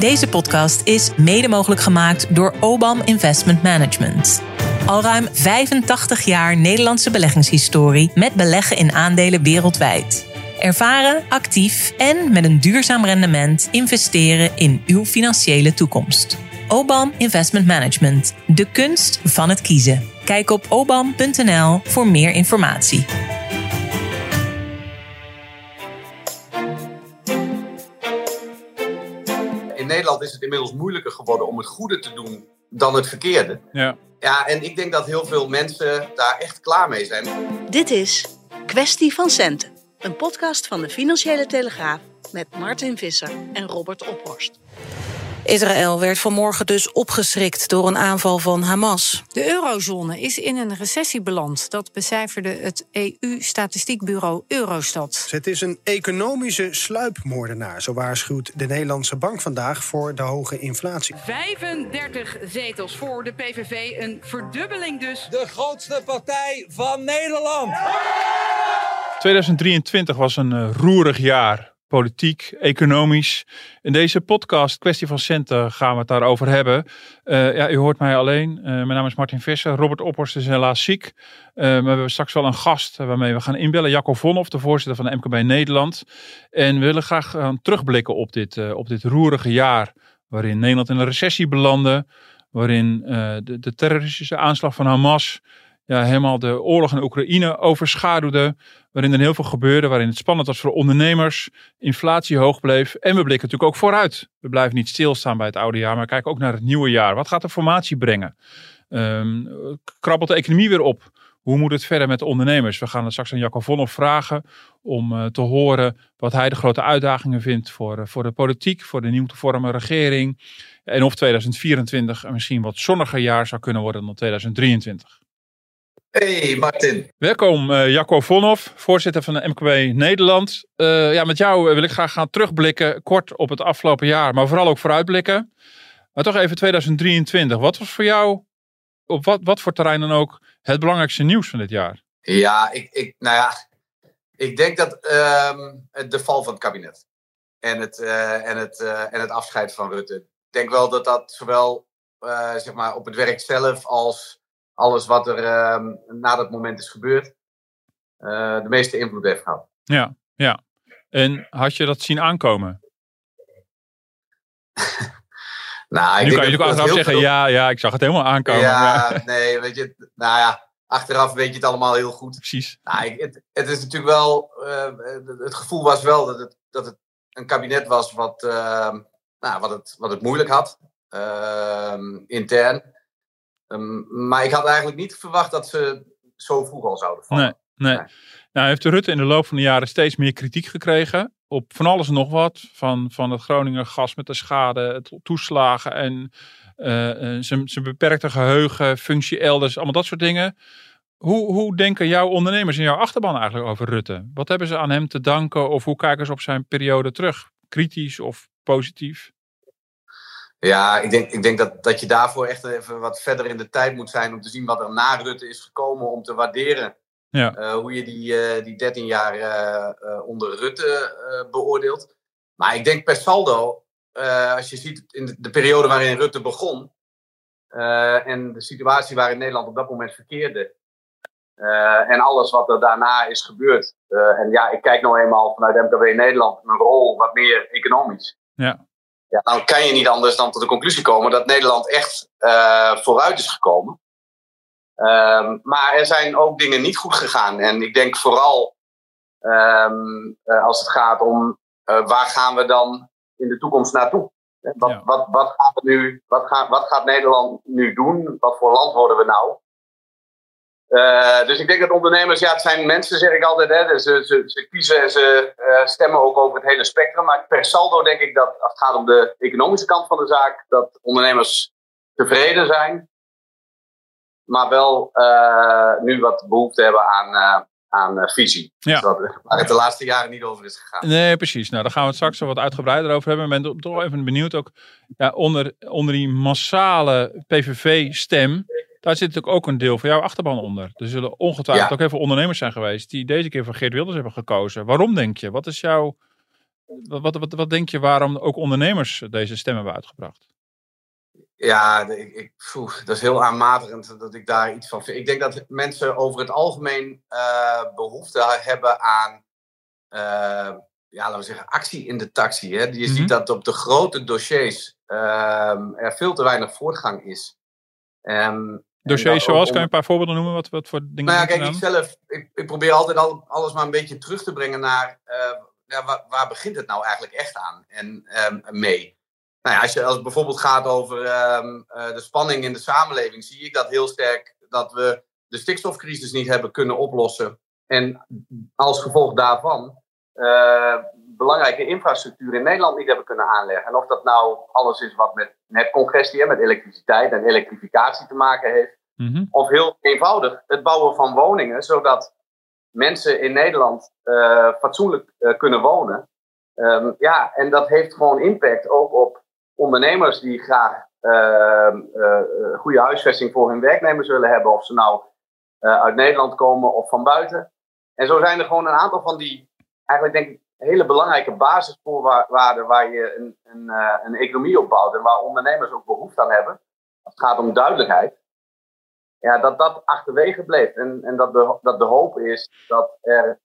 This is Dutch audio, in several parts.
Deze podcast is mede mogelijk gemaakt door OBAM Investment Management. Al ruim 85 jaar Nederlandse beleggingshistorie met beleggen in aandelen wereldwijd. Ervaren, actief en met een duurzaam rendement investeren in uw financiële toekomst. OBAM Investment Management, de kunst van het kiezen. Kijk op obam.nl voor meer informatie. Nederland is het inmiddels moeilijker geworden om het goede te doen dan het verkeerde. Ja. Ja, en ik denk dat heel veel mensen daar echt klaar mee zijn. Dit is Kwestie van Centen, een podcast van de Financiële Telegraaf met Martin Visser en Robert Ophorst. Israël werd vanmorgen dus opgeschrikt door een aanval van Hamas. De eurozone is in een recessie beland. Dat becijferde het EU-statistiekbureau Eurostat. Het is een economische sluipmoordenaar, zo waarschuwt de Nederlandse bank vandaag voor de hoge inflatie. 35 zetels voor de PVV, een verdubbeling dus. De grootste partij van Nederland. 2023 was een uh, roerig jaar. Politiek, economisch. In deze podcast, kwestie van centen, gaan we het daarover hebben. Uh, ja, u hoort mij alleen. Uh, mijn naam is Martin Visser. Robert Ophorst is helaas ziek. maar we hebben straks wel een gast waarmee we gaan inbellen. Jacco Vonhoff, de voorzitter van de MKB Nederland. En we willen graag terugblikken op dit, op dit roerige jaar. Waarin Nederland in een recessie belandde. Waarin de, de terroristische aanslag van Hamas ja, helemaal de oorlog in Oekraïne overschaduwde. Waarin er heel veel gebeurde, waarin het spannend was voor ondernemers. Inflatie hoog bleef. En we blikken natuurlijk ook vooruit. We blijven niet stilstaan bij het oude jaar, maar kijken ook naar het nieuwe jaar. Wat gaat de formatie brengen? Um, krabbelt de economie weer op? Hoe moet het verder met de ondernemers? We gaan het straks aan Jacco Vonhoff vragen om uh, te horen wat hij de grote uitdagingen vindt voor, uh, voor de politiek, voor de nieuw te vormen regering. En of 2024 een misschien wat zonniger jaar zou kunnen worden dan 2023. Hey Martin. Welkom uh, Jacco Vonhoff, voorzitter van de MKB Nederland. Uh, ja, met jou wil ik graag gaan terugblikken kort op het afgelopen jaar, maar vooral ook vooruitblikken. Maar toch even 2023. Wat was voor jou, op wat, wat voor terrein dan ook, het belangrijkste nieuws van dit jaar? Ja, ik, ik, nou ja, ik denk dat um, de val van het kabinet en het, uh, en, het, en het afscheid van Rutte. Ik denk wel dat dat zowel zeg maar op het werk zelf als alles wat er uh, na dat moment is gebeurd, uh, de meeste invloed heeft gehad. Ja, ja. En had je dat zien aankomen? nou, ik nu kan je natuurlijk achteraf zeggen, veel... ja, ja, ik zag het helemaal aankomen. Ja, nee, weet je, nou ja, achteraf weet je het allemaal heel goed. Precies. Nou, ik, het, het, is natuurlijk wel, uh, het gevoel was wel dat het, dat het een kabinet was wat, nou, wat, het, wat het moeilijk had, ehm, intern. Um, maar ik had eigenlijk niet verwacht dat ze zo vroeg al zouden vallen. Nee, nee. nee. Nou, heeft Rutte in de loop van de jaren steeds meer kritiek gekregen. Op van alles en nog wat. Van, van het Groninger gas met de schade, het toeslagen en uh, zijn, zijn beperkte geheugen, functie elders, allemaal dat soort dingen. Hoe, hoe denken jouw ondernemers in jouw achterban eigenlijk over Rutte? Wat hebben ze aan hem te danken of hoe kijken ze op zijn periode terug? Kritisch of positief? Ja, ik denk, ik denk dat, dat je daarvoor echt even wat verder in de tijd moet zijn om te zien wat er na Rutte is gekomen, om te waarderen ja. uh, hoe je die, uh, die 13 jaar uh, onder Rutte beoordeelt. Maar ik denk per saldo, als je ziet in de, de, periode waarin Rutte begon en de situatie waarin Nederland op dat moment verkeerde en alles wat er daarna is gebeurd. en ja, ik kijk nou eenmaal vanuit MKB Nederland een rol wat meer economisch. Ja. Ja, dan kan je niet anders dan tot de conclusie komen dat Nederland echt uh, vooruit is gekomen. Um, maar er zijn ook dingen niet goed gegaan. En ik denk vooral um, uh, als het gaat om uh, waar gaan we dan in de toekomst naartoe? Wat, Ja. wat, wat, gaat er nu, wat, gaat, wat gaat Nederland nu doen? Wat voor land worden we nou? Uh, dus ik denk dat ondernemers, ja, het zijn mensen, zeg ik altijd. Hè, dus ze, ze, ze kiezen en ze uh, stemmen ook over het hele spectrum. Maar per saldo denk ik dat, als het gaat om de economische kant van de zaak, dat ondernemers tevreden zijn. Maar wel uh, nu wat behoefte hebben aan, aan visie. Ja. Dat, waar het de laatste jaren niet over is gegaan. Nee, precies. Nou, daar gaan we het straks wel wat uitgebreider over hebben. Ik ben toch even benieuwd ook ja, onder, onder die massale PVV-stem. Daar zit natuurlijk ook een deel van jouw achterban onder. Er zullen ongetwijfeld Ja. ook heel veel ondernemers zijn geweest die deze keer voor Geert Wilders hebben gekozen. Waarom denk je? Wat is jouw wat, wat, wat denk je waarom ook ondernemers deze stem hebben uitgebracht? Ja, ik, ik, dat is heel aanmatigend dat ik daar iets van vind. Ik denk dat mensen over het algemeen uh, behoefte hebben aan, uh, ja, laten we zeggen, actie in de taxi. Hè? Je ziet Mhm. dat op de grote dossiers uh, er veel te weinig voortgang is. Um, Dossiers zoals, kan je een paar voorbeelden noemen? Wat, wat voor dingen? Nou ja, kijk, ik zelf, ik, ik, probeer altijd al, alles maar een beetje terug te brengen naar, ja, waar, waar, begint het nou eigenlijk echt aan en um, mee? Nou ja, als, je, als het bijvoorbeeld gaat over um, uh, de spanning in de samenleving, zie ik dat heel sterk dat we de stikstofcrisis niet hebben kunnen oplossen. En als gevolg daarvan uh, belangrijke infrastructuur in Nederland niet hebben kunnen aanleggen. En of dat nou alles is wat met netcongestie, met elektriciteit en elektrificatie te maken heeft. Mhm. Of heel eenvoudig het bouwen van woningen, zodat mensen in Nederland uh, fatsoenlijk kunnen wonen. Um, ja, en dat heeft gewoon impact ook op ondernemers die graag uh, uh, goede huisvesting voor hun werknemers willen hebben, of ze nou uit Nederland komen of van buiten. En zo zijn er gewoon een aantal van die, eigenlijk denk ik, hele belangrijke basisvoorwaarden waar je een, een, een economie op bouwt en waar ondernemers ook behoefte aan hebben. Als het gaat om duidelijkheid. Ja, dat dat achterwege bleef. En, en dat, de, dat de hoop is dat er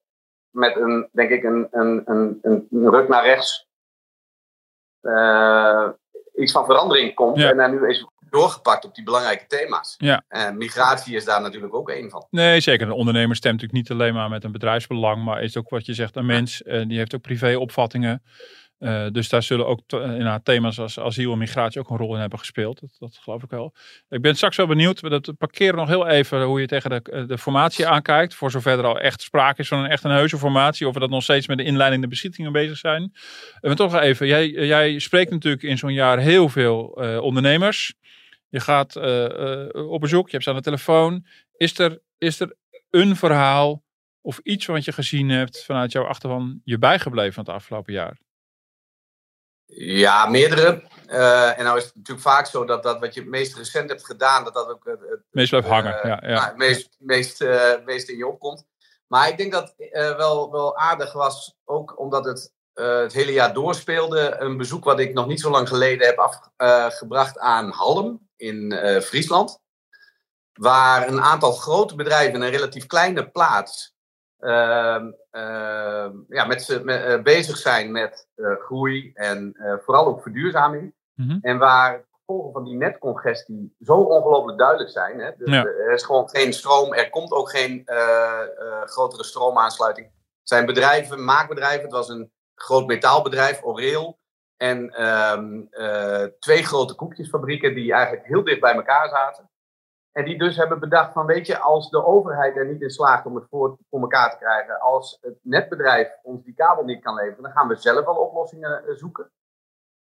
met een, denk ik, een, een, een, een ruk naar rechts uh, iets van verandering komt. Ja. En daar nu is doorgepakt op die belangrijke thema's. Ja. En migratie is daar natuurlijk ook één van. Nee, zeker. Een ondernemer stemt natuurlijk niet alleen maar met een bedrijfsbelang, maar is ook wat je zegt een mens. Uh, die heeft ook privéopvattingen. Uh, dus daar zullen ook uh, thema's als asiel en migratie ook een rol in hebben gespeeld. Dat, dat geloof ik wel. Ik ben straks wel benieuwd. We dat parkeren nog heel even hoe je tegen de, de formatie aankijkt. Voor zover er al echt sprake is van een echt een heuse formatie. Of we dat nog steeds met de inleiding de beschietingen bezig zijn. Maar toch even. Jij, jij spreekt natuurlijk in zo'n jaar heel veel uh, ondernemers. Je gaat uh, op bezoek. Je hebt ze aan de telefoon. Is er, is er een verhaal of iets wat je gezien hebt vanuit jouw achterban je bijgebleven van het afgelopen jaar? Ja, meerdere. Uh, en nou is het natuurlijk vaak zo dat dat wat je het meest recent hebt gedaan, dat dat ook het meest blijft hangen. Uh, ja, ja. Nou, het meest, meest, meest in je opkomt. Maar ik denk dat het wel, wel aardig was, ook omdat het het hele jaar doorspeelde. Een bezoek wat ik nog niet zo lang geleden heb afgebracht aan Halm in Friesland. Waar een aantal grote bedrijven in een relatief kleine plaats uh, uh, ja, met ze met, bezig zijn met groei en vooral ook verduurzaming. Mhm. En waar de gevolgen van die netcongestie zo ongelooflijk duidelijk zijn. Hè? Dus, Ja. Er is gewoon geen stroom, er komt ook geen uh, grotere stroomaansluiting. Het zijn bedrijven, maakbedrijven. Het was een groot metaalbedrijf, Oreel. En um, twee grote koekjesfabrieken die eigenlijk heel dicht bij elkaar zaten. En die dus hebben bedacht van, weet je, als de overheid er niet in slaagt om het voor, voor elkaar te krijgen, als het netbedrijf ons die kabel niet kan leveren, dan gaan we zelf wel oplossingen uh, zoeken.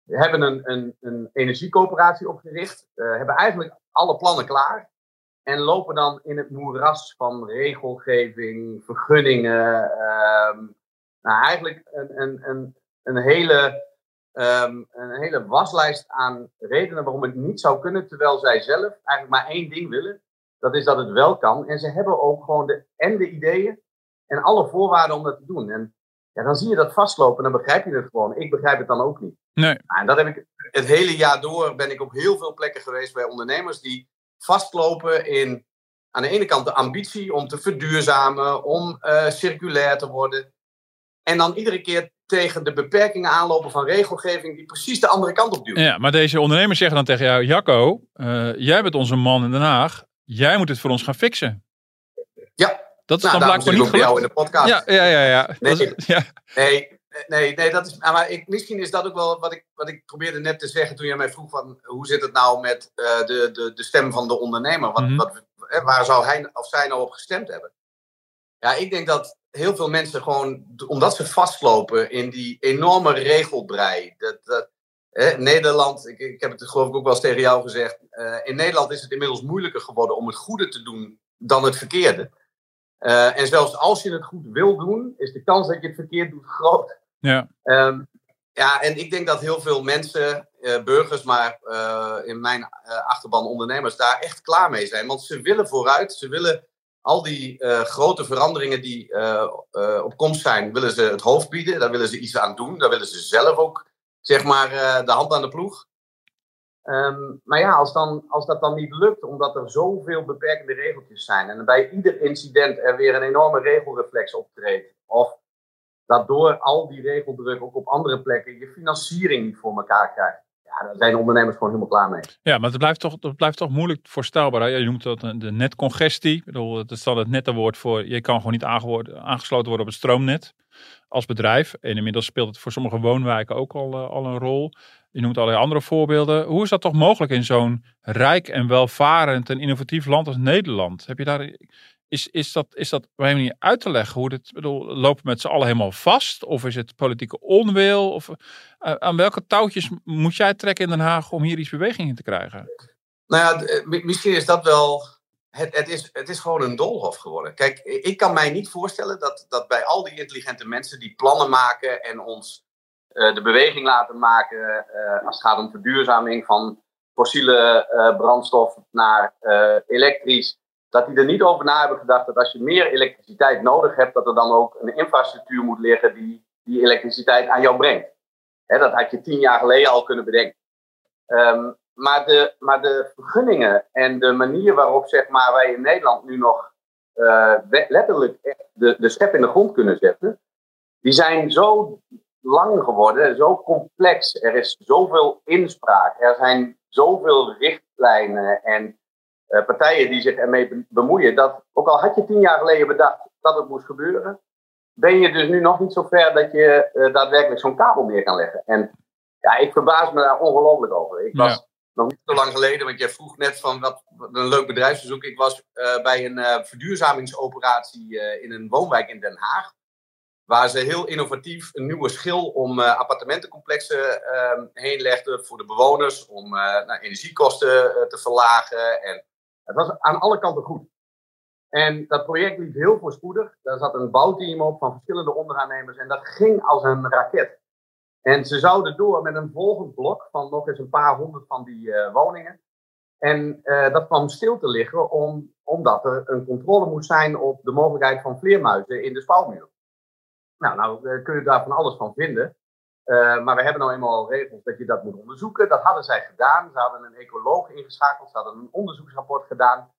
We hebben een, een, een energiecoöperatie opgericht, hebben eigenlijk alle plannen klaar en lopen dan in het moeras van regelgeving, vergunningen, um, nou eigenlijk een, een, een, een hele um, een hele waslijst aan redenen waarom het niet zou kunnen, terwijl zij zelf eigenlijk maar één ding willen. Dat is dat het wel kan. En ze hebben ook gewoon de, en de ideeën en alle voorwaarden om dat te doen. En ja, dan zie je dat vastlopen en dan begrijp je het gewoon. Ik begrijp het dan ook niet. Nee. Nou, en dat heb ik het hele jaar door ben ik op heel veel plekken geweest bij ondernemers die vastlopen in aan de ene kant de ambitie om te verduurzamen, om uh, circulair te worden. En dan iedere keer tegen de beperkingen aanlopen van regelgeving die precies de andere kant op duwt. Ja, maar deze ondernemers zeggen dan tegen jou, Jacco, uh, jij bent onze man in Den Haag. Jij moet het voor ons gaan fixen. Ja. Dat is nou, dan blijkbaar niet bij jou in de podcast. Ja, ja, ja. ja. Nee, dat is, ja. nee, nee, nee, dat is. Maar ik, misschien is dat ook wel wat ik, wat ik probeerde net te zeggen toen je mij vroeg van hoe zit het nou met uh, de, de, de stem van de ondernemer? Wat, Mhm. wat, waar zou hij of zij nou op gestemd hebben? Ja, ik denk dat heel veel mensen gewoon, omdat ze vastlopen in die enorme regelbrei. Dat, dat, hè, Nederland, ik, ik heb het geloof ik ook wel eens tegen jou gezegd. Uh, in Nederland is het inmiddels moeilijker geworden om het goede te doen dan het verkeerde. Uh, en zelfs als je het goed wil doen, is de kans dat je het verkeerd doet groot. Ja. Um, ja, en ik denk dat heel veel mensen, uh, burgers, maar in mijn achterban ondernemers, daar echt klaar mee zijn. Want ze willen vooruit, ze willen al die eh, grote veranderingen die eh, eh, op komst zijn, willen ze het hoofd bieden. Daar willen ze iets aan doen. Daar willen ze zelf ook, zeg maar, de hand aan de ploeg. Ehm, maar ja, als, dan, als dat dan niet lukt, omdat er zoveel beperkende regeltjes zijn. En bij ieder incident er weer een enorme regelreflex optreedt. Of dat door al die regeldruk ook op andere plekken je financiering niet voor elkaar krijgt daar zijn ondernemers gewoon helemaal klaar mee. Ja, maar het blijft toch, het blijft toch moeilijk voorstelbaar. Je noemt dat de netcongestie. Ik bedoel, dat is dan het nette woord voor, je kan gewoon niet aangesloten worden op het stroomnet als bedrijf. En inmiddels speelt het voor sommige woonwijken ook al, uh, al een rol. Je noemt allerlei andere voorbeelden. Hoe is dat toch mogelijk in zo'n rijk en welvarend en innovatief land als Nederland? Heb je daar is, is, dat, is dat op een manier uit te leggen? Hoe dit, bedoel, lopen met z'n allen helemaal vast? Of is het politieke onwil? Of, uh, aan welke touwtjes moet jij trekken in Den Haag om hier iets beweging in te krijgen? Nou ja, eh, misschien is dat wel. Het, het, is, het is gewoon een doolhof geworden. Kijk, ik kan mij niet voorstellen dat, dat bij al die intelligente mensen die plannen maken en ons de beweging laten maken als het gaat om verduurzaming van fossiele brandstof naar elektrisch, dat die er niet over na hebben gedacht dat als je meer elektriciteit nodig hebt, dat er dan ook een infrastructuur moet liggen die die elektriciteit aan jou brengt. dat had je tien jaar geleden al kunnen bedenken. Um, maar, de, maar de vergunningen en de manier waarop zeg maar, wij in Nederland nu nog uh, letterlijk de, de step in de grond kunnen zetten, die zijn zo lang geworden, zo complex. Er is zoveel inspraak, er zijn zoveel richtlijnen en uh, partijen die zich ermee bemoeien. Dat ook al had je tien jaar geleden bedacht dat het moest gebeuren, ben je dus nu nog niet zo ver dat je uh, daadwerkelijk zo'n kabel neer kan leggen. En ja, ik verbaas me daar ongelooflijk over. Ik was nog niet zo lang geleden, want jij vroeg net van wat, een leuk bedrijfsbezoek. Ik was uh, bij een verduurzamingsoperatie in een woonwijk in Den Haag. Waar ze heel innovatief een nieuwe schil om appartementencomplexen ehm, heen legden voor de bewoners. Om nou, energiekosten te verlagen en het was aan alle kanten goed. En dat project liep heel voorspoedig. Daar zat een bouwteam op van verschillende onderaannemers en dat ging als een raket. En ze zouden door met een volgend blok van nog eens een paar honderd van die uh, woningen. En uh, dat kwam stil te liggen om, omdat er een controle moest zijn op de mogelijkheid van vleermuizen in de spouwmuur. Nou, nou uh, kun je daar van alles van vinden. Maar we hebben nou eenmaal regels dat je dat moet onderzoeken. Dat hadden zij gedaan. Ze hadden een ecoloog ingeschakeld. Ze hadden een onderzoeksrapport gedaan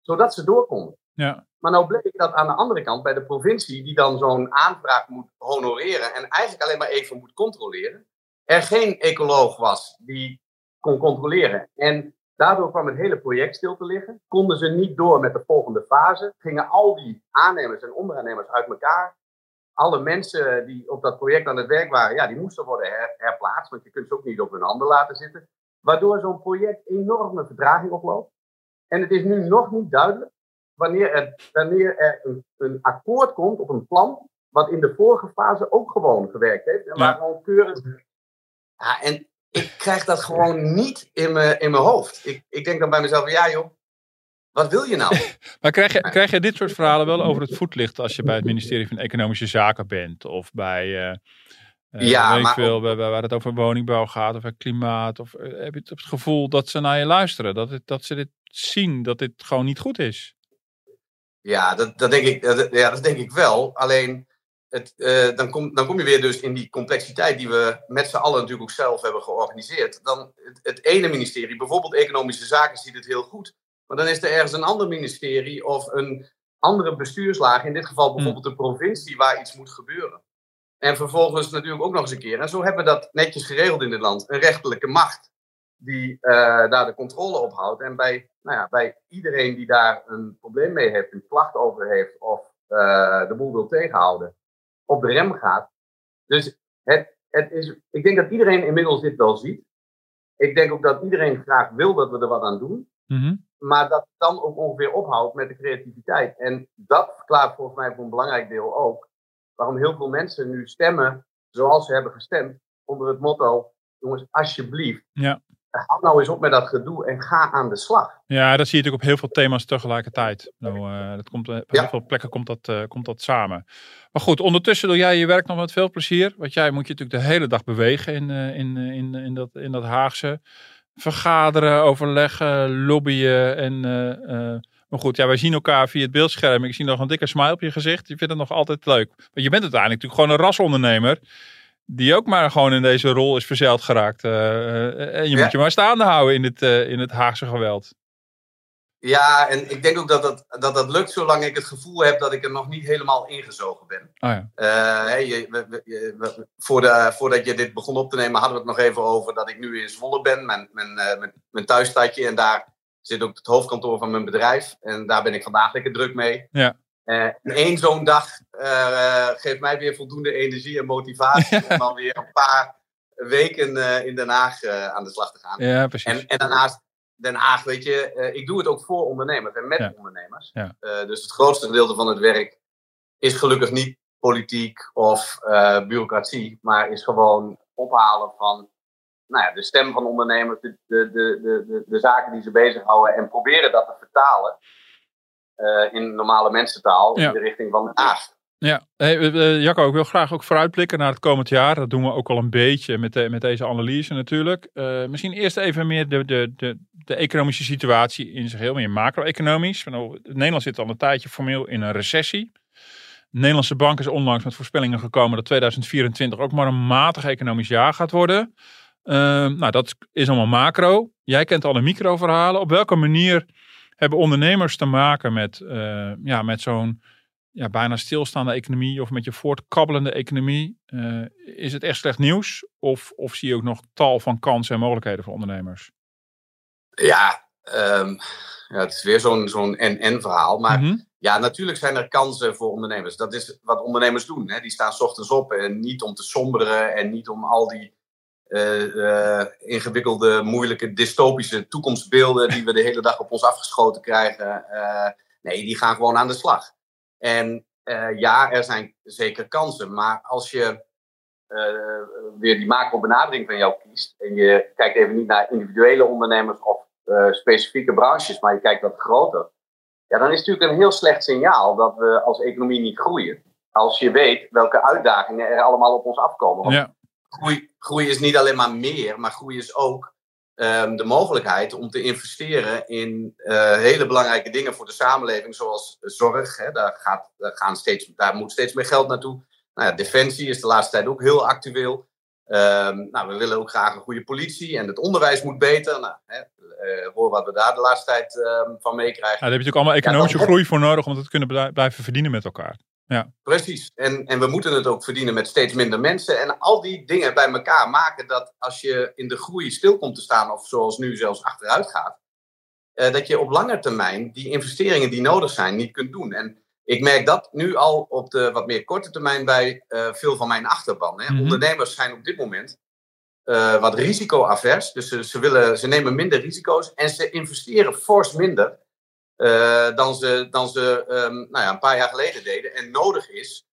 zodat ze doorkomen. Ja. Maar nou bleek dat aan de andere kant bij de provincie, die dan zo'n aanvraag moet honoreren en eigenlijk alleen maar even moet controleren, er geen ecoloog was die kon controleren. En daardoor kwam het hele project stil te liggen. Konden ze niet door met de volgende fase. Gingen al die aannemers en onderaannemers uit elkaar. Alle mensen die op dat project aan het werk waren, ja, die moesten worden herplaatst, want je kunt ze ook niet op hun handen laten zitten. Waardoor zo'n project enorme vertraging oploopt. En het is nu nog niet duidelijk wanneer er, wanneer er een, een akkoord komt op een plan. wat in de vorige fase ook gewoon gewerkt heeft. En waar gewoon keurig. Ja, en ik krijg dat gewoon niet in mijn, in mijn hoofd. Ik, ik denk dan bij mezelf: ja, joh. Wat wil je nou? maar krijg je, krijg je dit soort verhalen wel over het voetlicht als je bij het ministerie van Economische Zaken bent? Of bij, uh, ja, maar veel, waar het over woningbouw gaat of klimaat? Of uh, heb je het gevoel dat ze naar je luisteren? Dat, het, dat ze dit zien dat dit gewoon niet goed is. Ja, dat, dat, denk, ik, dat, ja, dat denk ik wel. Alleen, het, uh, dan, kom, dan kom je weer dus in die complexiteit die we met z'n allen natuurlijk ook zelf hebben georganiseerd. Dan het, het, ene ministerie, bijvoorbeeld Economische Zaken, ziet het heel goed. Maar dan is er ergens een ander ministerie of een andere bestuurslaag, in dit geval hm. bijvoorbeeld de provincie, waar iets moet gebeuren. En vervolgens natuurlijk ook nog eens een keer, en zo hebben we dat netjes geregeld in dit land, een rechterlijke macht die uh, daar de controle op houdt. En bij, nou ja, bij iedereen die daar een probleem mee heeft, een klacht over heeft of uh, de boel wil tegenhouden, op de rem gaat. Dus het, het is, ik denk dat iedereen inmiddels dit wel ziet. Ik denk ook dat iedereen graag wil dat we er wat aan doen. Mm Maar dat het dan ook ongeveer ophoudt met de creativiteit. En dat verklaart volgens mij voor een belangrijk deel ook waarom heel veel mensen nu stemmen zoals ze hebben gestemd. Onder het motto: jongens, alsjeblieft. Ja hou nou eens op met dat gedoe en ga aan de slag. Ja, dat zie je natuurlijk op heel veel thema's tegelijkertijd. Nou, uh, dat komt, op heel veel plekken komt dat, uh, komt dat samen. Maar goed, ondertussen doe jij je werk nog met veel plezier. Want jij moet je natuurlijk de hele dag bewegen in, in, in, in, dat, in dat Haagse. Vergaderen, overleggen, lobbyen en Maar goed, ja, wij zien elkaar via het beeldscherm. Ik zie nog een dikke smile op je gezicht. Je vindt het nog altijd leuk. Want je bent uiteindelijk natuurlijk gewoon een rasondernemer. Die ook maar gewoon in deze rol is verzeild geraakt. Uh, en je moet je maar staande houden in het, uh, in het Haagse geweld. Ja, en ik denk ook dat dat, dat dat lukt zolang ik het gevoel heb dat ik er nog niet helemaal ingezogen ben. Oh ja. uh, je, we, we, voor de, voordat je dit begon op te nemen, hadden we het nog even over dat ik nu in Zwolle ben, mijn, mijn, uh, mijn, mijn thuisstadje. En daar zit ook het hoofdkantoor van mijn bedrijf. En daar ben ik vandaag lekker druk mee. Ja. Uh, en één zo'n dag geeft mij weer voldoende energie en motivatie om dan weer een paar weken in Den Haag aan de slag te gaan. Ja, precies. En, en daarnaast Den Haag, weet je, uh, ik doe het ook voor ondernemers en met Ja. ondernemers. Ja. Uh, dus het grootste gedeelte van het werk is gelukkig niet politiek of uh, bureaucratie, maar is gewoon ophalen van nou ja, de stem van ondernemers, de, de, de, de, de zaken die ze bezighouden en proberen dat te vertalen in normale mensentaal in de richting van Den Haag. Ja, hey, Jacco, ik wil graag ook vooruitblikken naar het komend jaar. Dat doen we ook al een beetje met, de, met deze analyse natuurlijk. Uh, misschien eerst even meer de, de, de, de economische situatie in zich heel meer macro-economisch. Nederland zit al een tijdje formeel in een recessie. De Nederlandse bank is onlangs met voorspellingen gekomen dat 2024 ook maar een matig economisch jaar gaat worden. Uh, nou, dat is allemaal macro. Jij kent alle micro-verhalen. Op welke manier hebben ondernemers te maken met, ja, met zo'n ja, bijna stilstaande economie of met je voortkabbelende economie. Uh, is het echt slecht nieuws? Of, of zie je ook nog tal van kansen en mogelijkheden voor ondernemers? Ja, um, ja het is weer zo'n zo'n en-en verhaal. Maar Mhm. mm -hmm. ja, natuurlijk zijn er kansen voor ondernemers. Dat is wat ondernemers doen. Hè. Die staan 's ochtends op en niet om te somberen en niet om al die uh, uh, ingewikkelde, moeilijke, dystopische toekomstbeelden die we de hele dag op ons afgeschoten krijgen. Nee, die gaan gewoon aan de slag. En uh, ja, er zijn zeker kansen. Maar als je uh, weer die macro-benadering van jou kiest. en je kijkt even niet naar individuele ondernemers of uh, specifieke branches. maar je kijkt wat groter. ja, dan is het natuurlijk een heel slecht signaal dat we als economie niet groeien. Als je weet welke uitdagingen er allemaal op ons afkomen. Want Ja. groei, groei is niet alleen maar meer, maar groei is ook um, de mogelijkheid om te investeren in uh, hele belangrijke dingen voor de samenleving, zoals zorg. Hè, daar, gaat, daar, gaan steeds, daar moet steeds meer geld naartoe. Nou ja, defensie is de laatste tijd ook heel actueel. Um, nou, we willen ook graag een goede politie en het onderwijs moet beter. Nou, hè, uh, hoor wat we daar de laatste tijd um, van meekrijgen. Ja, daar heb je natuurlijk allemaal economische groei voor nodig om dat te kunnen blij- blijven verdienen met elkaar. Ja, Precies. En, en we moeten het ook verdienen met steeds minder mensen. En al die dingen bij elkaar maken dat als je in de groei stil komt te staan, of zoals nu zelfs achteruit gaat, eh, dat je op lange termijn die investeringen die nodig zijn niet kunt doen. En ik merk dat nu al op de wat meer korte termijn bij eh, veel van mijn achterban. Hè. Mhm. Ondernemers zijn op dit moment eh, wat risicoavers. Dus ze, ze, willen, ze nemen minder risico's en ze investeren fors minder eh, dan ze, dan ze um, nou ja, een paar jaar geleden deden. En nodig is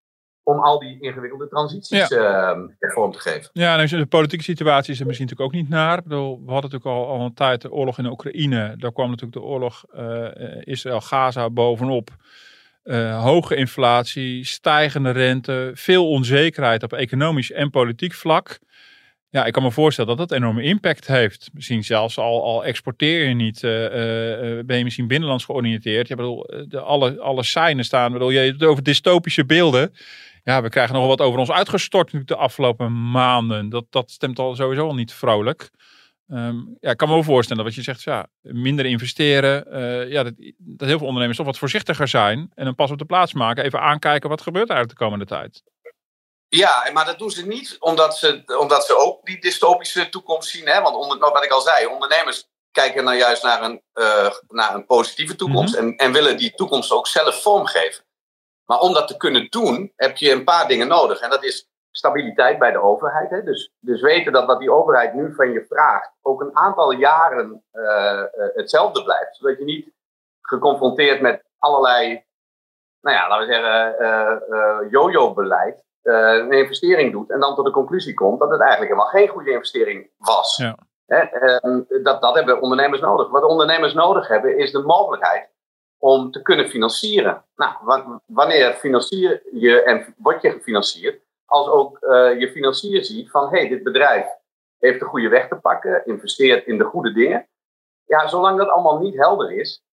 om al die ingewikkelde transities um, vorm te geven. ja en de politieke situatie is er misschien natuurlijk ook niet naar. Ik bedoel, we hadden natuurlijk al, al een tijd de oorlog in de Oekraïne. Daar kwam natuurlijk de oorlog eh, Israël-Gaza bovenop. Eh, hoge inflatie, stijgende rente, veel onzekerheid op economisch en politiek vlak. Ja, ik kan me voorstellen dat dat enorme impact heeft. Misschien zelfs al, al exporteer je niet, eh, eh, eh, ben je misschien binnenlands georiënteerd. Ik bedoel, de, alle, alle seinen staan. Bedoel, je hebt het over dystopische beelden. Ja, we krijgen nogal wat over ons uitgestort de afgelopen maanden. Dat, dat stemt al sowieso al niet vrolijk. Ehm, ja, ik kan me wel voorstellen dat wat je zegt, ja, minder investeren. ja, dat, dat heel veel ondernemers toch wat voorzichtiger zijn. En een pas op de plaats maken. Even aankijken wat gebeurt er de komende tijd. Ja, maar dat doen ze niet omdat ze, omdat ze ook die dystopische toekomst zien. Hè? Want onder, nou, wat ik al zei, ondernemers kijken nou juist naar een, uh, naar een positieve toekomst. Mhm. en, en willen die toekomst ook zelf vormgeven. Maar om dat te kunnen doen, heb je een paar dingen nodig. En dat is stabiliteit bij de overheid. Hè? Dus, dus weten dat wat die overheid nu van je vraagt, ook een aantal jaren uh, uh, hetzelfde blijft. Zodat je niet geconfronteerd met allerlei, nou ja, laten we zeggen, yo-yo-beleid uh, een investering doet en dan tot de conclusie komt dat het eigenlijk helemaal geen goede investering was. Ja. Hè, um, dat, dat hebben ondernemers nodig. Wat ondernemers nodig hebben is de mogelijkheid om te kunnen financieren. Nou, wanneer financier je en word je gefinancierd als ook uh, je financier ziet van hé, hey, dit bedrijf heeft de goede weg te pakken, investeert in de goede dingen. Ja, zolang dat allemaal niet helder is,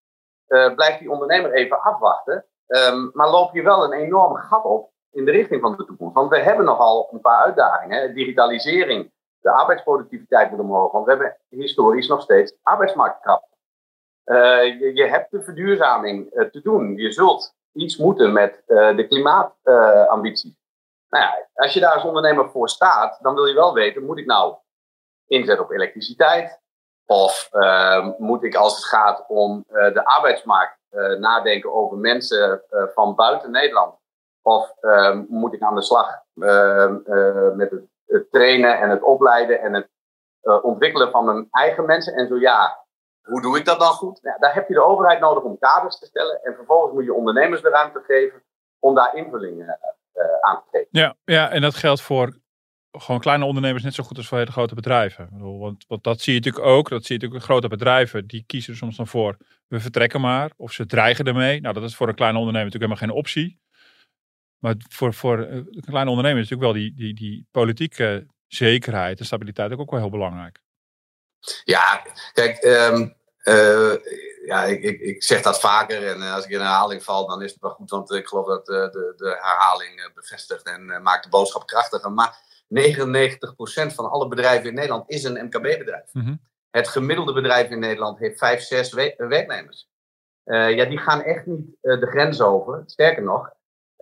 blijft die ondernemer even afwachten. Ehm, maar loop je wel een enorm gat op in de richting van de toekomst. Want we hebben nogal een paar uitdagingen. Digitalisering, de arbeidsproductiviteit moet omhoog. Want we hebben historisch nog steeds arbeidsmarktkrapte. Uh, je, hebt de verduurzaming uh, te doen. Je zult iets moeten met uh, de klimaatambities. nou ja, als je daar als ondernemer voor staat, dan wil je wel weten, moet ik nou inzetten op elektriciteit? Of moet ik als het gaat om de arbeidsmarkt nadenken over mensen van buiten Nederland? Of moet ik aan de slag met het, trainen en het opleiden en het ontwikkelen van mijn eigen mensen? En zo ja, hoe doe ik dat dan goed? Nou, daar heb je de overheid nodig om kaders te stellen. En vervolgens moet je ondernemers de ruimte geven om daar invulling uh, aan te geven. Ja, ja, en dat geldt voor gewoon kleine ondernemers net zo goed als voor hele grote bedrijven. Want, want dat zie je natuurlijk ook. Dat zie je natuurlijk grote bedrijven. Die kiezen soms dan voor, we vertrekken maar. Of ze dreigen ermee. Nou, dat is voor een kleine ondernemer natuurlijk helemaal geen optie. Maar voor, voor een kleine ondernemer is natuurlijk wel die, die, die politieke zekerheid en stabiliteit ook, ook wel heel belangrijk. Ja, kijk, um, uh, ja, ik, ik, ik, zeg dat vaker en als ik in herhaling val, dan is het wel goed, want ik geloof dat de, de, de herhaling bevestigt en maakt de boodschap krachtiger. Maar 99% van alle bedrijven in Nederland is een MKB-bedrijf. Mm -hmm. Het gemiddelde bedrijf in Nederland heeft 5, 6 werknemers. Uh, ja, die gaan echt niet uh, de grens over. Sterker nog,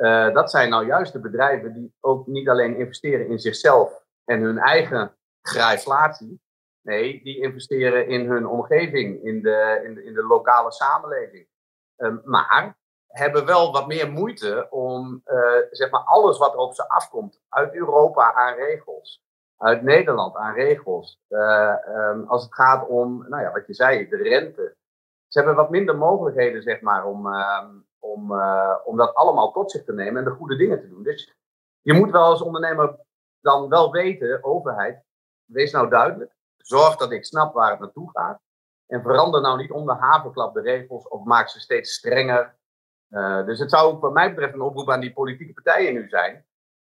uh, dat zijn nou juist de bedrijven die ook niet alleen investeren in zichzelf en hun eigen grijflatie, Nee, die investeren in hun omgeving, in de, in de, lokale samenleving. Um, maar hebben wel wat meer moeite om uh, zeg maar alles wat er op ze afkomt, uit Europa aan regels, uit Nederland aan regels, uh, um, als het gaat om, nou ja, wat je zei, de rente. Ze hebben wat minder mogelijkheden, zeg maar, om, uh, om, uh, om dat allemaal tot zich te nemen en de goede dingen te doen. Dus je moet wel als ondernemer dan wel weten, overheid, wees nou duidelijk. Zorg dat ik snap waar het naartoe gaat. En verander nou niet om de havenklap de regels of maak ze steeds strenger. Uh, dus het zou wat mij betreft een oproep aan die politieke partijen nu zijn.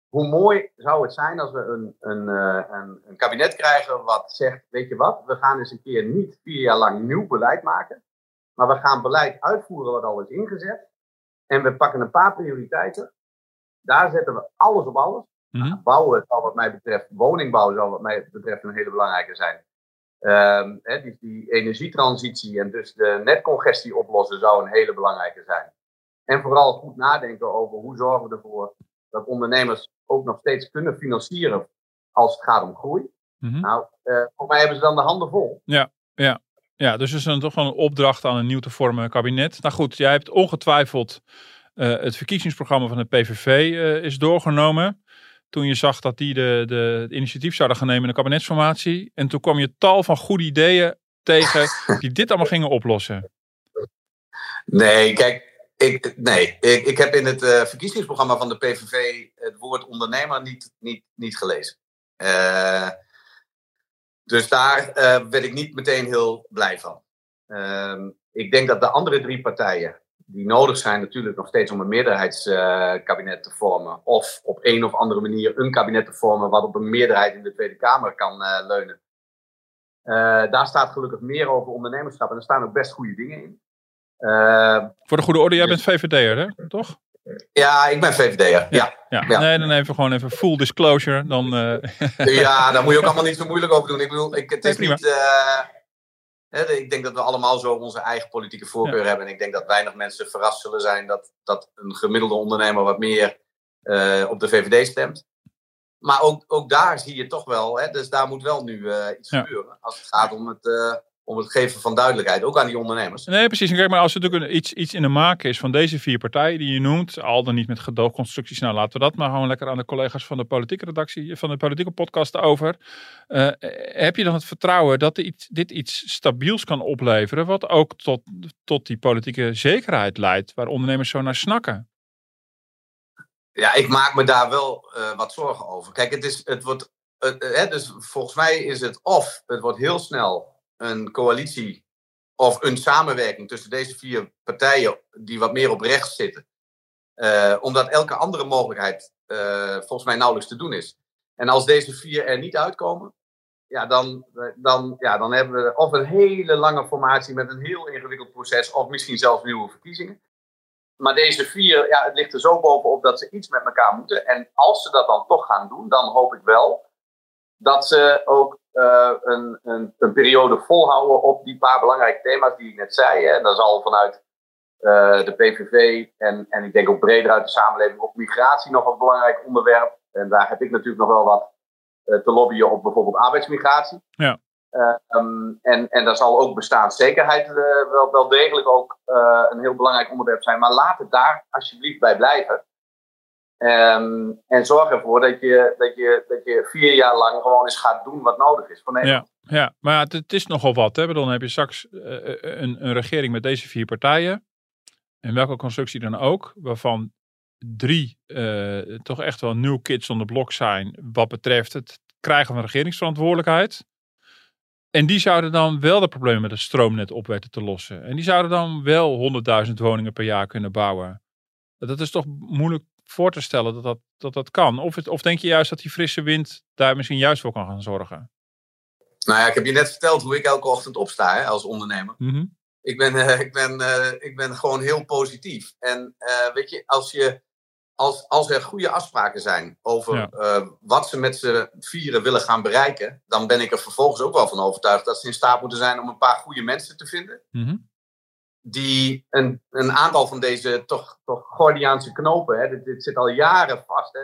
Hoe mooi zou het zijn als we een, een, uh, een, een, kabinet krijgen wat zegt, weet je wat, we gaan eens een keer niet vier jaar lang nieuw beleid maken. Maar we gaan beleid uitvoeren wat al is ingezet. En we pakken een paar prioriteiten. Daar zetten we alles op alles. Mm Bouwen zal wat mij betreft, woningbouw zal wat mij betreft een hele belangrijke zijn. Um, die, die, energietransitie en dus de netcongestie oplossen zou een hele belangrijke zijn. En vooral goed nadenken over hoe zorgen we ervoor dat ondernemers ook nog steeds kunnen financieren als het gaat om groei. Mm -hmm. Nou, uh, voor mij hebben ze dan de handen vol. Ja, ja. Ja, dus is dan toch wel een opdracht aan een nieuw te vormen kabinet. Nou goed, jij hebt ongetwijfeld uh, het verkiezingsprogramma van de PVV uh, is doorgenomen toen je zag dat die de, de, het initiatief zouden gaan nemen in de kabinetsformatie. En toen kwam je tal van goede ideeën tegen die dit allemaal gingen oplossen. Nee, kijk, ik, nee, ik, ik heb in het uh, verkiezingsprogramma van de PVV het woord ondernemer niet, niet, niet gelezen. Uh, dus daar werd ik niet meteen heel blij van. Ehm, ik denk dat de andere drie partijen die nodig zijn natuurlijk nog steeds om een meerderheidskabinet te vormen. Of op een of andere manier een kabinet te vormen wat op een meerderheid in de Tweede Kamer kan uh, leunen. Uh, daar staat gelukkig meer over ondernemerschap en er staan ook best goede dingen in. Uh, Voor de goede orde, jij dus, bent VVD'er, hè? toch? Ja, ik ben VVD'er. Ja. Ja. Nee, dan even gewoon even full disclosure. Dan, ja, daar moet je ook allemaal niet zo moeilijk over doen. Ik bedoel, ik, het is nee, niet ik denk dat we allemaal zo onze eigen politieke voorkeur hebben. En ik denk dat weinig mensen verrast zullen zijn dat, dat een gemiddelde ondernemer wat meer uh, op de VVD stemt. Maar ook, ook daar zie je toch wel, hè, dus daar moet wel nu iets gebeuren. Als het gaat om het, om het geven van duidelijkheid, ook aan die ondernemers. Nee, precies. En kijk, maar als er natuurlijk iets, iets in de maak is van deze vier partijen die je noemt, al dan niet met gedoogconstructies, nou laten we dat maar gewoon lekker aan de collega's van de politieke redactie, van de politieke podcast over. Uh, heb je dan het vertrouwen dat dit, dit iets stabiels kan opleveren, wat ook tot, tot die politieke zekerheid leidt, waar ondernemers zo naar snakken? Ja, ik maak me daar wel uh, wat zorgen over. Kijk, het, is, het wordt, uh, dus volgens mij is het of het wordt heel snel een coalitie of een samenwerking tussen deze vier partijen die wat meer op rechts zitten. Uh, omdat elke andere mogelijkheid uh, volgens mij nauwelijks te doen is. En als deze vier er niet uitkomen, ja, dan, dan, ja, dan hebben we of een hele lange formatie met een heel ingewikkeld proces, of misschien zelfs nieuwe verkiezingen. Maar deze vier, ja, het ligt er zo bovenop dat ze iets met elkaar moeten. En als ze dat dan toch gaan doen, dan hoop ik wel dat ze ook uh, een, een, een, periode volhouden op die paar belangrijke thema's die ik net zei. Hè. En dat zal vanuit uh, de PVV en, en ik denk ook breder uit de samenleving ook migratie nog een belangrijk onderwerp. En daar heb ik natuurlijk nog wel wat uh, te lobbyen op bijvoorbeeld arbeidsmigratie. Ja. Um, en, en daar zal ook bestaanszekerheid wel, wel degelijk ook een heel belangrijk onderwerp zijn. Maar laat het daar alsjeblieft bij blijven. Um, en zorg ervoor dat je, dat, je, dat je vier jaar lang gewoon eens gaat doen wat nodig is voor. Ja, ja maar het, is nogal wat. Hè? Dan heb je straks uh, een, een regering met deze vier partijen. In welke constructie dan ook. Waarvan drie uh, toch echt wel nieuw kids on the block zijn. Wat betreft het krijgen van regeringsverantwoordelijkheid. En die zouden dan wel de problemen met het stroomnet op weten te lossen. En die zouden dan wel 100.000 woningen per jaar kunnen bouwen. Dat is toch moeilijk voor te stellen dat dat, dat, dat kan? Of, het, of denk je juist dat die frisse wind daar misschien juist voor kan gaan zorgen? Nou ja, ik heb je net verteld hoe ik elke ochtend opsta hè, als ondernemer. Mm ik, ben, uh, ik, ben, uh, ik ben gewoon heel positief. En uh, weet je, als, je als, als er goede afspraken zijn over ja. wat ze met z'n vieren willen gaan bereiken, dan ben ik er vervolgens ook wel van overtuigd dat ze in staat moeten zijn om een paar goede mensen te vinden. Mm -hmm die een, een aantal van deze toch, toch Gordiaanse knopen, hè, dit, dit zit al jaren vast. Hè.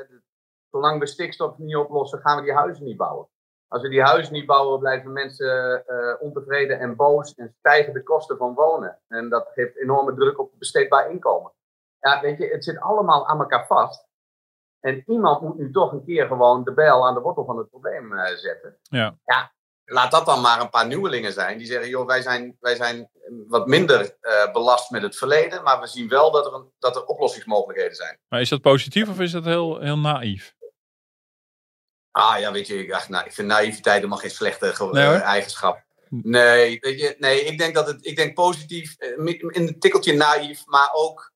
Zolang we stikstof niet oplossen, gaan we die huizen niet bouwen. Als we die huizen niet bouwen, blijven mensen uh, ontevreden en boos en stijgen de kosten van wonen. En dat geeft enorme druk op het besteedbaar inkomen. Ja, weet je, het zit allemaal aan elkaar vast. En iemand moet nu toch een keer gewoon de bijl aan de wortel van het probleem uh, zetten. Ja. ja, laat dat dan maar een paar nieuwelingen zijn. Die zeggen, joh, wij zijn, wij zijn wat minder uh, belast met het verleden. Maar we zien wel dat er, een, dat er oplossingsmogelijkheden zijn. Maar is dat positief of is dat heel, heel naïef? Ah ja, weet je, ik, ach, nou, ik vind naïviteit helemaal geen slechte nee, uh, eigenschap. Nee, weet je, nee, ik denk dat het, ik denk positief, uh, een tikkeltje naïef, maar ook,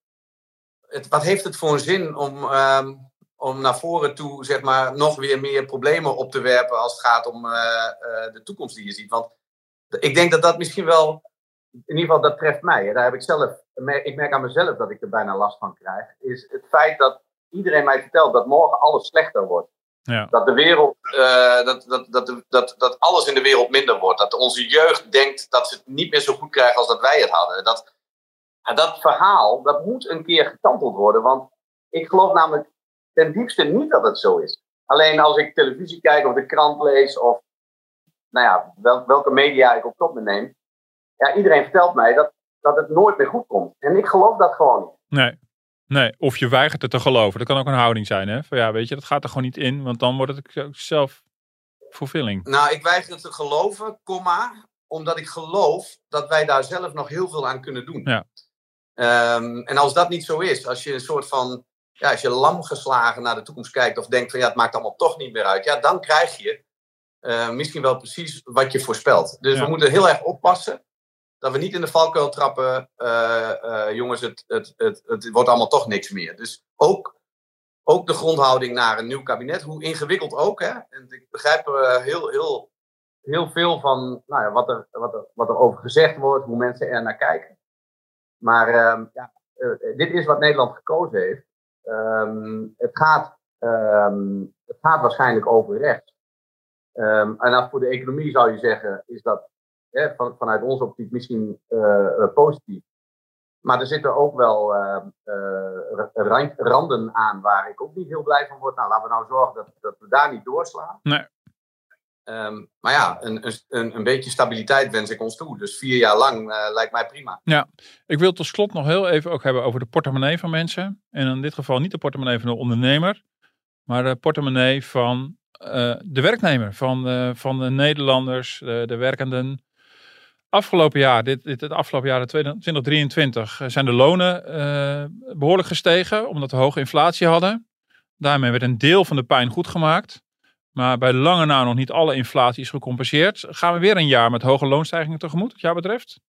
het, wat heeft het voor een zin om, um, om naar voren toe zeg maar, nog weer meer problemen op te werpen als het gaat om uh, uh, de toekomst die je ziet. Want ik denk dat dat misschien wel, in ieder geval dat treft mij. Hè. Daar heb ik zelf, ik merk aan mezelf dat ik er bijna last van krijg. Is het feit dat iedereen mij vertelt dat morgen alles slechter wordt. Ja. Dat de wereld, uh, dat, dat, dat, dat, dat alles in de wereld minder wordt. Dat onze jeugd denkt dat ze het niet meer zo goed krijgen als dat wij het hadden. Dat, dat verhaal, dat moet een keer gekanteld worden. Want ik geloof namelijk ten diepste niet dat het zo is. Alleen als ik televisie kijk of de krant lees of nou ja, wel, welke media ik ook tot me neem. Ja, iedereen vertelt mij dat, dat het nooit meer goed komt. En ik geloof dat gewoon niet. Nee. Nee, of je weigert het te geloven. Dat kan ook een houding zijn, hè? Van ja, weet je, dat gaat er gewoon niet in, want dan wordt het zelf vervulling. Nou, ik weiger het te geloven, comma, omdat ik geloof dat wij daar zelf nog heel veel aan kunnen doen. Ja. Um, en als dat niet zo is, als je een soort van ja, als je lam geslagen naar de toekomst kijkt of denkt van ja, het maakt allemaal toch niet meer uit, ja, dan krijg je uh, misschien wel precies wat je voorspelt. Dus Ja. we moeten heel erg oppassen dat we niet in de valkuil trappen, eh, eh, jongens, het, het, het, het wordt allemaal toch niks meer. Dus ook, ook de grondhouding naar een nieuw kabinet, hoe ingewikkeld ook. Hè? En ik begrijp heel, heel, heel veel van nou ja, wat, er, wat, er, wat er over gezegd wordt, hoe mensen er naar kijken. Maar ehm, ja, eh, dit is wat Nederland gekozen heeft. Ehm, het, gaat, ehm, het gaat waarschijnlijk over rechts. Ehm, en dan voor de economie zou je zeggen, is dat hè, van, vanuit onze optiek misschien eh, eh, positief. Maar er zitten ook wel eh, rand- randen aan waar ik ook niet heel blij van word. Nou, laten we nou zorgen dat, dat we daar niet doorslaan. Nee. Ehm, maar ja, een, een, een beetje stabiliteit wens ik ons toe. Dus vier jaar lang eh, lijkt mij prima. Ja, ik wil tot slot nog heel even ook hebben over de portemonnee van mensen. En in dit geval niet de portemonnee van de ondernemer, maar de portemonnee van eh, de werknemer, van, eh, van de Nederlanders, de, de werkenden. Afgelopen jaar, dit, dit, het afgelopen jaar 2023, zijn de lonen eh, behoorlijk gestegen, omdat we hoge inflatie hadden. Daarmee werd een deel van de pijn goed gemaakt. Maar bij lange na nog niet alle inflatie is gecompenseerd. Gaan we weer een jaar met hoge loonstijgingen tegemoet, wat jou betreft?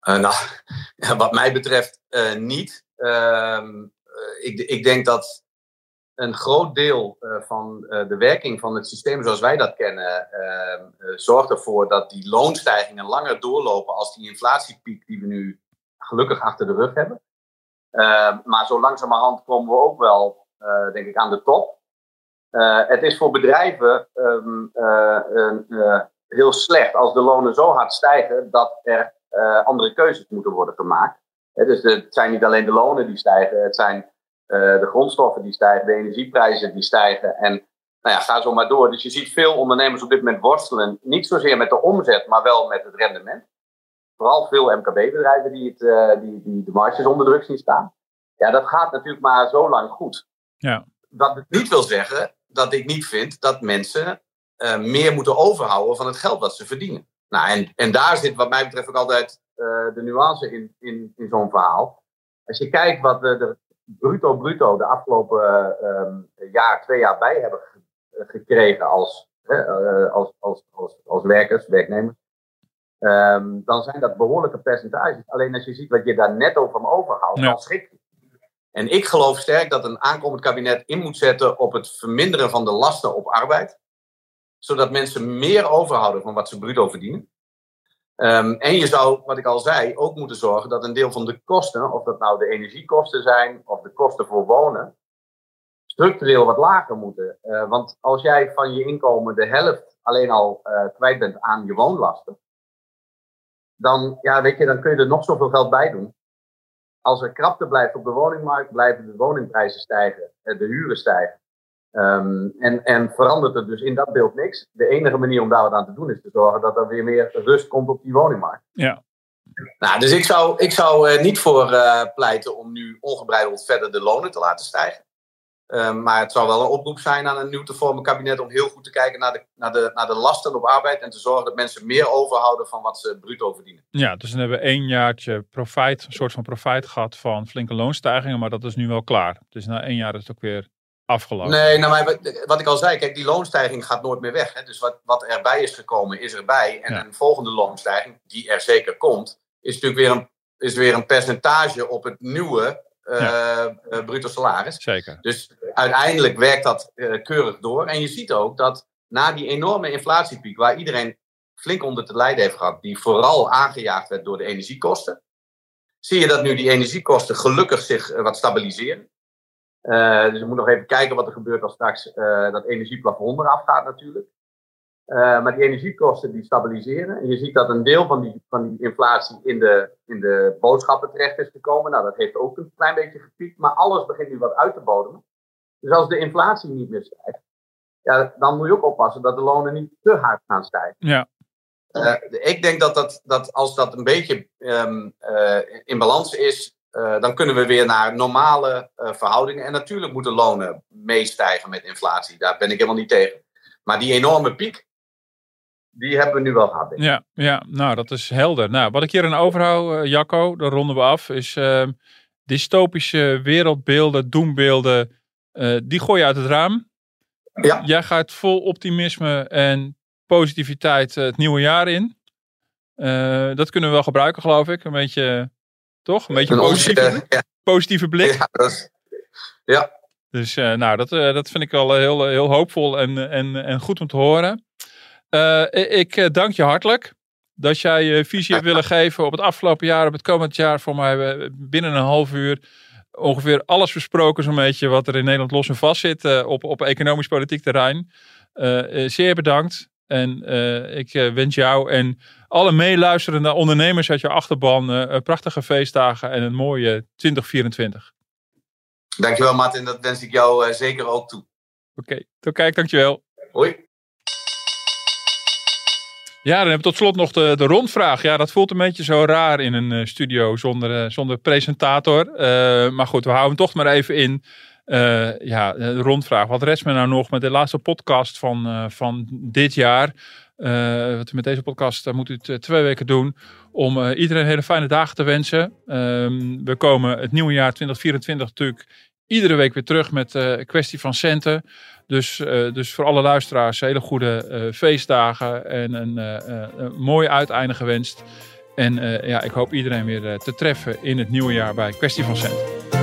Eh, nou, wat mij betreft eh, niet. Ehm, eh, ik, ik denk dat een groot deel van de werking van het systeem zoals wij dat kennen, uh, zorgt ervoor dat die loonstijgingen langer doorlopen als die inflatiepiek die we nu gelukkig achter de rug hebben. maar zo langzamerhand komen we ook wel, denk ik, aan de top. Het is voor bedrijven um, heel slecht als de lonen zo hard stijgen dat er andere keuzes moeten worden gemaakt. dus de, het zijn niet alleen de lonen die stijgen, het zijn de grondstoffen die stijgen, de energieprijzen die stijgen. En nou ja, ga zo maar door. Dus je ziet veel ondernemers op dit moment worstelen. Niet zozeer met de omzet, maar wel met het rendement. Vooral veel MKB-bedrijven die, het, die, die de marges onder druk zien staan. Ja, dat gaat natuurlijk maar zo lang goed. Ja. Wat het niet wil zeggen dat ik niet vind dat mensen uh, meer moeten overhouden van het geld wat ze verdienen. Nou, en, en daar zit wat mij betreft ook altijd de nuance in, in, in zo'n verhaal. Als je kijkt wat we de bruto bruto de afgelopen uh, jaar, twee jaar bij hebben gekregen als, uh, als, als, als, als werkers, werknemers. Um, dan zijn dat behoorlijke percentages. Alleen als je ziet wat je daar netto van overhoudt, ja. dan schrik je. En ik geloof sterk dat een aankomend kabinet in moet zetten op het verminderen van de lasten op arbeid. Zodat mensen meer overhouden van wat ze bruto verdienen. Um, en je zou, wat ik al zei, ook moeten zorgen dat een deel van de kosten, of dat nou de energiekosten zijn of de kosten voor wonen, structureel wat lager moeten. Uh, want als jij van je inkomen de helft alleen al uh, kwijt bent aan je woonlasten, dan, ja, weet je, dan kun je er nog zoveel geld bij doen. Als er krapte blijft op de woningmarkt, blijven de woningprijzen stijgen, de huren stijgen. Um, en, en verandert er dus in dat beeld niks. De enige manier om daar wat aan te doen is te zorgen dat er weer meer rust komt op die woningmarkt. Ja. Nou, dus ik zou, ik zou uh, niet voor uh, pleiten om nu ongebreideld verder de lonen te laten stijgen. Um, maar het zou wel een oproep zijn aan een nieuw te vormen kabinet om heel goed te kijken naar de, naar, de, naar de lasten op arbeid en te zorgen dat mensen meer overhouden van wat ze bruto verdienen. Ja, dus dan hebben we één jaartje profijt, een soort van profijt gehad van flinke loonstijgingen, maar dat is nu wel klaar. Dus na één jaar is het ook weer afgelopen. Nee, nou, maar wat ik al zei, kijk, die loonstijging gaat nooit meer weg. Hè? Dus wat, wat erbij is gekomen, is erbij. En ja. een volgende loonstijging, die er zeker komt, is natuurlijk weer een, is weer een percentage op het nieuwe ja. uh, bruto salaris. Zeker. Dus uiteindelijk werkt dat uh, keurig door. En je ziet ook dat na die enorme inflatiepiek, waar iedereen flink onder te lijden heeft gehad, die vooral aangejaagd werd door de energiekosten, zie je dat nu die energiekosten gelukkig zich wat stabiliseren. Uh, dus we moeten nog even kijken wat er gebeurt als straks uh, dat energieplafond eraf gaat natuurlijk. Uh, maar die energiekosten die stabiliseren. En je ziet dat een deel van die, van die inflatie in de, in de boodschappen terecht is gekomen. Nou, dat heeft ook een klein beetje gepiekt. Maar alles begint nu wat uit te bodemen. Dus als de inflatie niet meer stijgt, ja, dan moet je ook oppassen dat de lonen niet te hard gaan stijgen. Ja. ik denk dat, dat, dat als dat een beetje um, in balans is, uh, dan kunnen we weer naar normale verhoudingen. En natuurlijk moeten lonen meestijgen met inflatie. Daar ben ik helemaal niet tegen. Maar die enorme piek, die hebben we nu wel gehad. Denk ik. Ja, ja, nou dat is helder. Nou, wat ik hier aan overhoud, uh, Jacco, daar ronden we af, is ehm, dystopische wereldbeelden, doembeelden, die gooi je uit het raam. Ja. Jij gaat vol optimisme en positiviteit het nieuwe jaar in. dat kunnen we wel gebruiken, geloof ik. Een beetje toch? Een beetje een positieve, ja. positieve blik. Ja. Dat ja. Dus nou, dat, dat vind ik wel heel, heel hoopvol en, en, en goed om te horen. Ik dank je hartelijk dat jij je visie hebt willen geven op het afgelopen jaar, op het komend jaar. Voor mij binnen een half uur ongeveer alles besproken zo'n beetje wat er in Nederland los en vast zit op, op economisch-politiek terrein. zeer bedankt. En ik wens jou en alle meeluisterende ondernemers uit je achterban prachtige feestdagen en een mooie 2024. Dankjewel Martin, dat wens ik jou zeker ook toe. Oké, okay. tot kijk, dankjewel. Hoi. Ja, dan hebben we tot slot nog de, de rondvraag. Ja, dat voelt een beetje zo raar in een uh, studio zonder, uh, zonder presentator. Uh, maar goed, we houden hem toch maar even in. ja, de rondvraag. Wat rest me nou nog met de laatste podcast van, van dit jaar? Wat met deze podcast uh, moet u het twee weken doen. Om iedereen hele fijne dagen te wensen. Um, we komen het nieuwe jaar 2024 natuurlijk iedere week weer terug met een kwestie van centen. Dus, dus voor alle luisteraars hele goede feestdagen en een, een mooi uiteinde gewenst. En ja, ik hoop iedereen weer te treffen in het nieuwe jaar bij Kwestie van Centen.